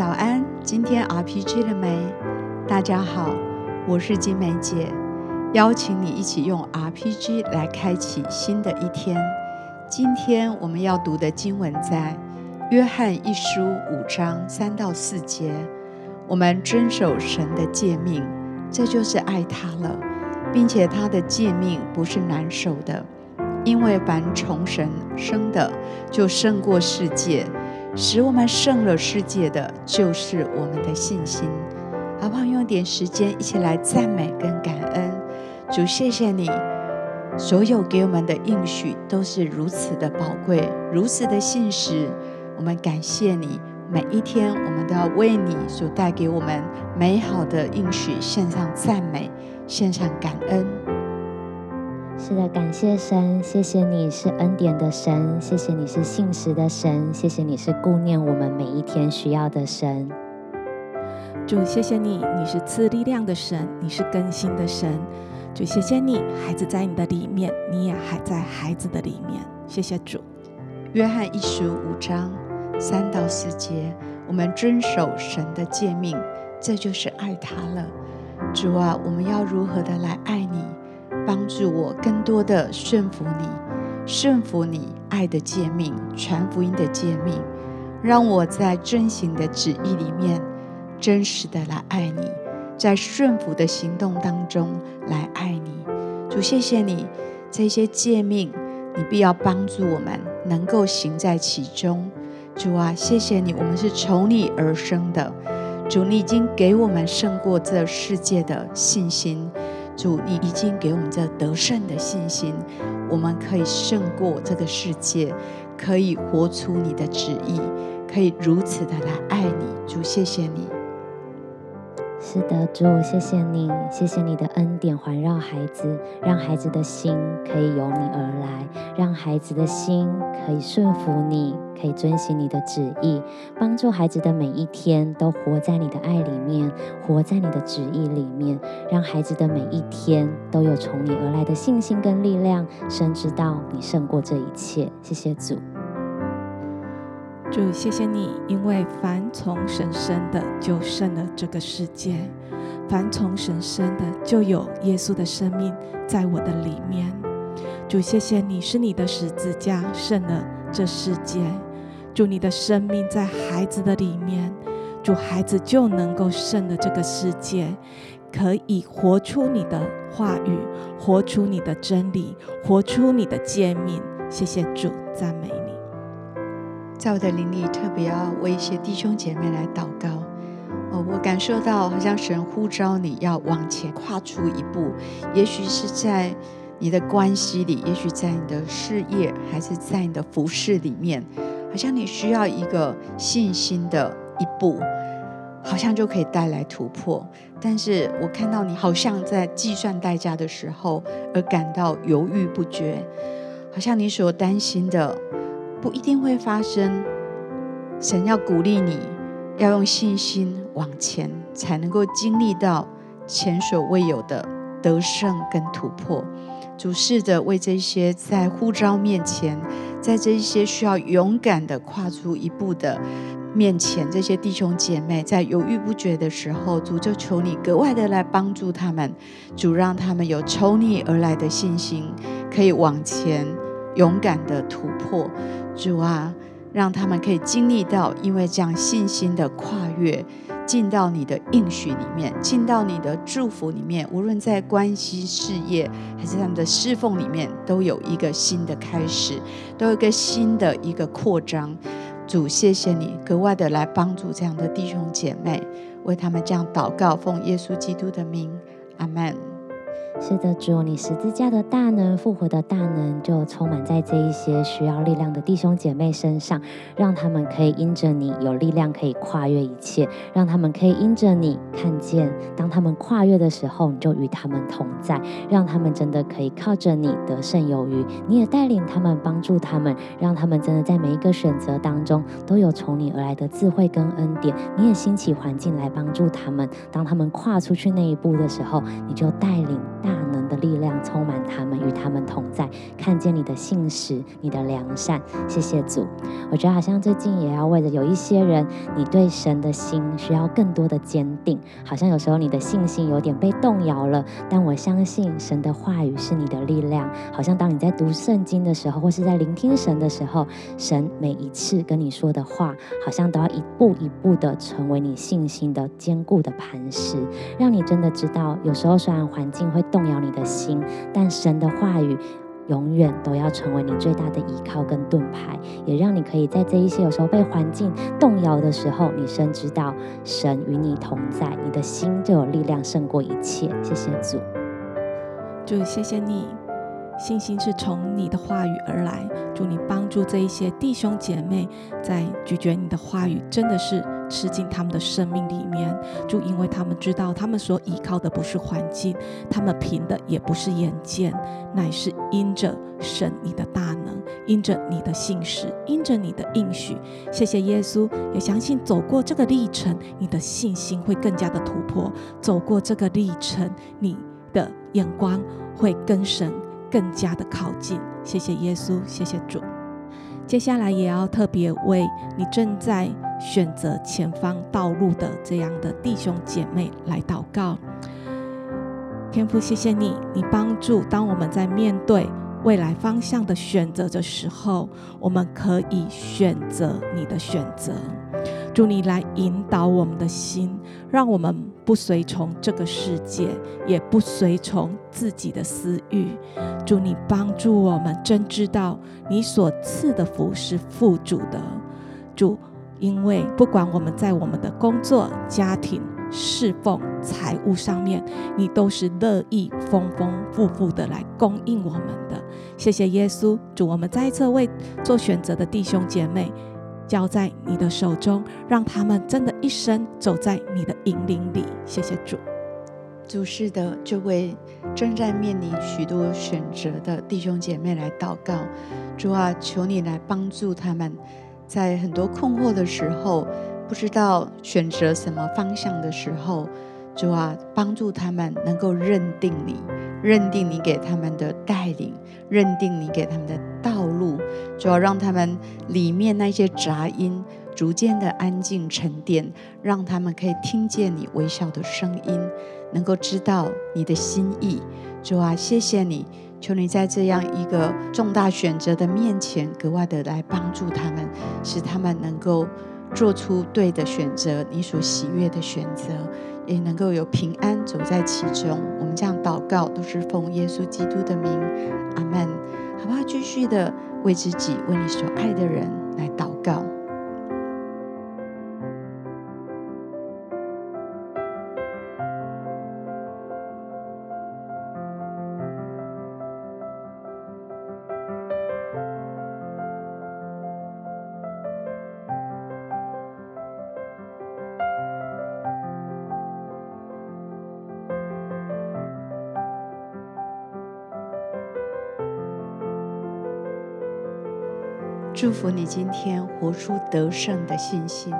早安，今天 RPG 了没？大家好，我是金梅姐，邀请你一起用 RPG 来开启新的一天。今天我们要读的经文在约翰一书五章三到四节。我们遵守神的诫命，这就是爱他了，并且他的诫命不是难守的，因为凡从神生的，就胜过世界。使我们胜了世界的，就是我们的信心。好不好？用点时间一起来赞美跟感恩主，谢谢你，所有给我们的应许都是如此的宝贵，如此的信实。我们感谢你，每一天我们都要为你所带给我们美好的应许献上赞美，献上感恩。是的，感谢神，谢谢你是恩典的神，谢谢你是信实的神，谢谢你是顾念我们每一天需要的神。主，谢谢你，你是赐力量的神，你是更新的神。主，谢谢你，孩子在你的里面，你也还在孩子的里面。谢谢主。约翰一书五章三到四节，我们遵守神的诫命，这就是爱他了。主啊，我们要如何的来爱你？帮助我更多的顺服你，顺服你爱的诫命，传福音的诫命，让我在遵行的旨意里面，真实的来爱你，在顺服的行动当中来爱你。主，谢谢你这些诫命，你必要帮助我们能够行在其中。主啊，谢谢你，我们是从你而生的。主，你已经给我们胜过这世界的信心。主，你已经给我们这得胜的信心，我们可以胜过这个世界，可以活出你的旨意，可以如此的来爱你。主，谢谢你。是的，主，谢谢你，谢谢你的恩典环绕孩子，让孩子的心可以由你而来，让孩子的心可以顺服你，可以遵行你的旨意，帮助孩子的每一天都活在你的爱里面，活在你的旨意里面，让孩子的每一天都有从你而来的信心跟力量，深知道你胜过这一切。谢谢主。主，谢谢你，因为凡从神生的，就胜了这个世界；凡从神生的，就有耶稣的生命在我的里面。主，谢谢你，是你的十字架胜了这世界。主，你的生命在孩子的里面，主，孩子就能够胜了这个世界，可以活出你的话语，活出你的真理，活出你的诫命。谢谢主，赞美。在我的灵里，特别要为一些弟兄姐妹来祷告。哦，我感受到好像神呼召你要往前跨出一步，也许是在你的关系里，也许在你的事业，还是在你的服事里面，好像你需要一个信心的一步，好像就可以带来突破。但是我看到你好像在计算代价的时候，而感到犹豫不决，好像你所担心的。不一定会发生。神要鼓励你，要用信心往前，才能够经历到前所未有的得胜跟突破。主试着为这些在呼召面前，在这些需要勇敢的跨出一步的面前，这些弟兄姐妹在犹豫不决的时候，主就求你格外的来帮助他们。主让他们有从你而来的信心，可以往前。勇敢的突破，主啊，让他们可以经历到，因为这样信心的跨越，进到你的应许里面，进到你的祝福里面。无论在关系、事业，还是他们的侍奉里面，都有一个新的开始，都有一个新的一个扩张。主，谢谢你格外的来帮助这样的弟兄姐妹，为他们这样祷告，奉耶稣基督的名，阿门。是的，主，你十字架的大能、复活的大能，就充满在这一些需要力量的弟兄姐妹身上，让他们可以因着你有力量，可以跨越一切；让他们可以因着你看见，当他们跨越的时候，你就与他们同在；让他们真的可以靠着你得胜有余。你也带领他们，帮助他们，让他们真的在每一个选择当中都有从你而来的智慧跟恩典。你也兴起环境来帮助他们，当他们跨出去那一步的时候，你就带领。大呢？力量充满他们，与他们同在，看见你的信实、你的良善。谢谢主。我觉得好像最近也要为了有一些人，你对神的心需要更多的坚定，好像有时候你的信心有点被动摇了。但我相信神的话语是你的力量，好像当你在读圣经的时候，或是在聆听神的时候，神每一次跟你说的话，好像都要一步一步的成为你信心的坚固的磐石，让你真的知道，有时候虽然环境会动摇你的心，但神的话语永远都要成为你最大的依靠跟盾牌，也让你可以在这一些有时候被环境动摇的时候，你深知道神与你同在，你的心就有力量胜过一切。谢谢主，主谢谢你。信心是从你的话语而来，祝你帮助这一些弟兄姐妹，在咀嚼你的话语，真的是吃进他们的生命里面。就因为他们知道，他们所依靠的不是环境，他们凭的也不是眼见，乃是因着神你的大能，因着你的信实，因着你的应许。谢谢耶稣，也相信走过这个历程，你的信心会更加的突破。走过这个历程，你的眼光会更深。更加的靠近，谢谢耶稣，谢谢主。接下来也要特别为你正在选择前方道路的这样的弟兄姐妹来祷告。天父，谢谢你，你帮助当我们在面对未来方向的选择的时候，我们可以选择你的选择。祝你来引导我们的心，让我们不随从这个世界，也不随从自己的私欲。祝你帮助我们，真知道你所赐的福是富足的。主，因为不管我们在我们的工作、家庭、侍奉、财务上面，你都是乐意丰丰富富的来供应我们的。谢谢耶稣，主，我们再一次为做选择的弟兄姐妹。交在你的手中，让他们真的一生走在你的引领里。谢谢主，主是的，就为正在面临许多选择的弟兄姐妹来祷告。主啊，求你来帮助他们，在很多困惑的时候，不知道选择什么方向的时候，主啊，帮助他们能够认定你。认定你给他们的带领，认定你给他们的道路，就要让他们里面那些杂音逐渐的安静沉淀，让他们可以听见你微笑的声音，能够知道你的心意。主啊，谢谢你，求你在这样一个重大选择的面前，格外的来帮助他们，使他们能够做出对的选择，你所喜悦的选择。也能够有平安走在其中。我们这样祷告，都是奉耶稣基督的名，阿门。好不好？继续的为自己、为你所爱的人来祷告。祝福你今天活出得胜的信心。